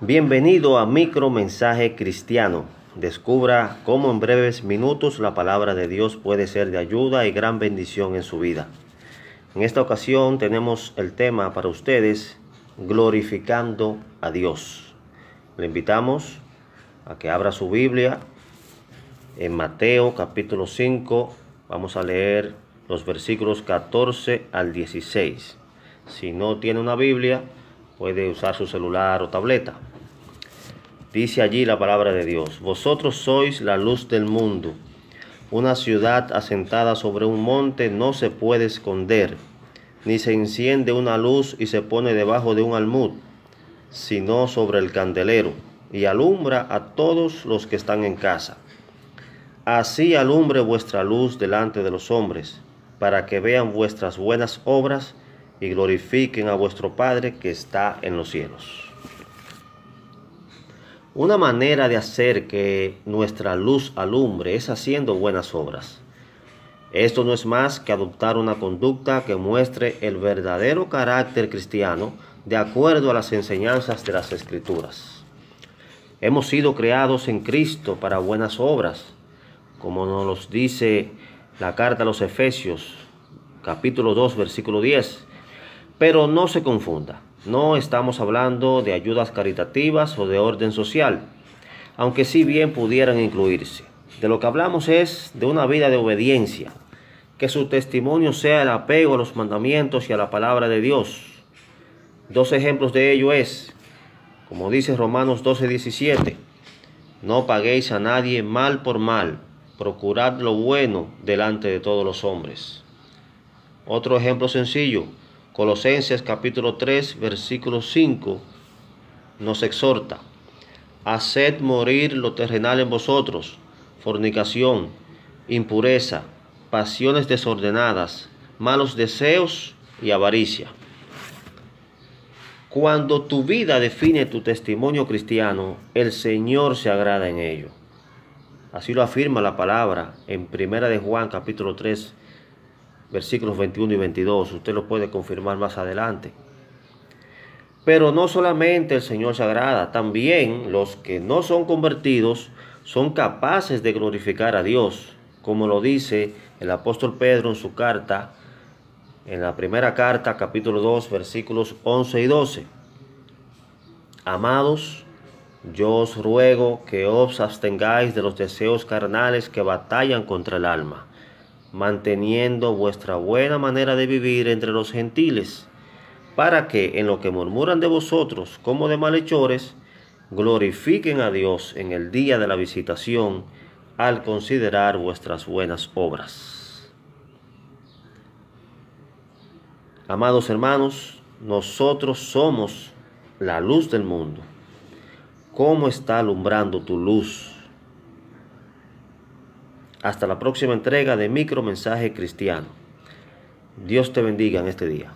Bienvenido a Micro Mensaje Cristiano. Descubra cómo en breves minutos la palabra de Dios puede ser de ayuda y gran bendición en su vida. En esta ocasión tenemos el tema para ustedes, glorificando a Dios. Le invitamos a que abra su Biblia en Mateo capítulo 5. Vamos a leer los versículos 14 al 16. Si no tiene una Biblia, puede usar su celular o tableta. Dice allí la palabra de Dios, vosotros sois la luz del mundo. Una ciudad asentada sobre un monte no se puede esconder, ni se enciende una luz y se pone debajo de un almud, sino sobre el candelero, y alumbra a todos los que están en casa. Así alumbre vuestra luz delante de los hombres, para que vean vuestras buenas obras y glorifiquen a vuestro Padre que está en los cielos. Una manera de hacer que nuestra luz alumbre es haciendo buenas obras. Esto no es más que adoptar una conducta que muestre el verdadero carácter cristiano de acuerdo a las enseñanzas de las Escrituras. Hemos sido creados en Cristo para buenas obras, como nos dice la carta a los Efesios, capítulo 2, versículo 10. Pero no se confunda. No estamos hablando de ayudas caritativas o de orden social, aunque sí bien pudieran incluirse. De lo que hablamos es de una vida de obediencia, que su testimonio sea el apego a los mandamientos y a la palabra de Dios. Dos ejemplos de ello es, como dice Romanos 12:17, no paguéis a nadie mal por mal, procurad lo bueno delante de todos los hombres. Otro ejemplo sencillo, Colosenses capítulo 3, versículo 5 nos exhorta, haced morir lo terrenal en vosotros, fornicación, impureza, pasiones desordenadas, malos deseos y avaricia. Cuando tu vida define tu testimonio cristiano, el Señor se agrada en ello. Así lo afirma la palabra en Primera de Juan capítulo 3, versículos 21 y 22. Usted lo puede confirmar más adelante. Pero no solamente el Señor se agrada, también los que no son convertidos son capaces de glorificar a Dios, como lo dice el apóstol Pedro en su carta, en la primera carta, capítulo 2, versículos 11 y 12. Amados, yo os ruego que os abstengáis de los deseos carnales que batallan contra el alma manteniendo vuestra buena manera de vivir entre los gentiles, para que en lo que murmuran de vosotros como de malhechores, glorifiquen a Dios en el día de la visitación al considerar vuestras buenas obras. Amados hermanos, nosotros somos la luz del mundo. ¿Cómo está alumbrando tu luz? Hasta la próxima entrega de Micro Mensaje Cristiano. Dios te bendiga en este día.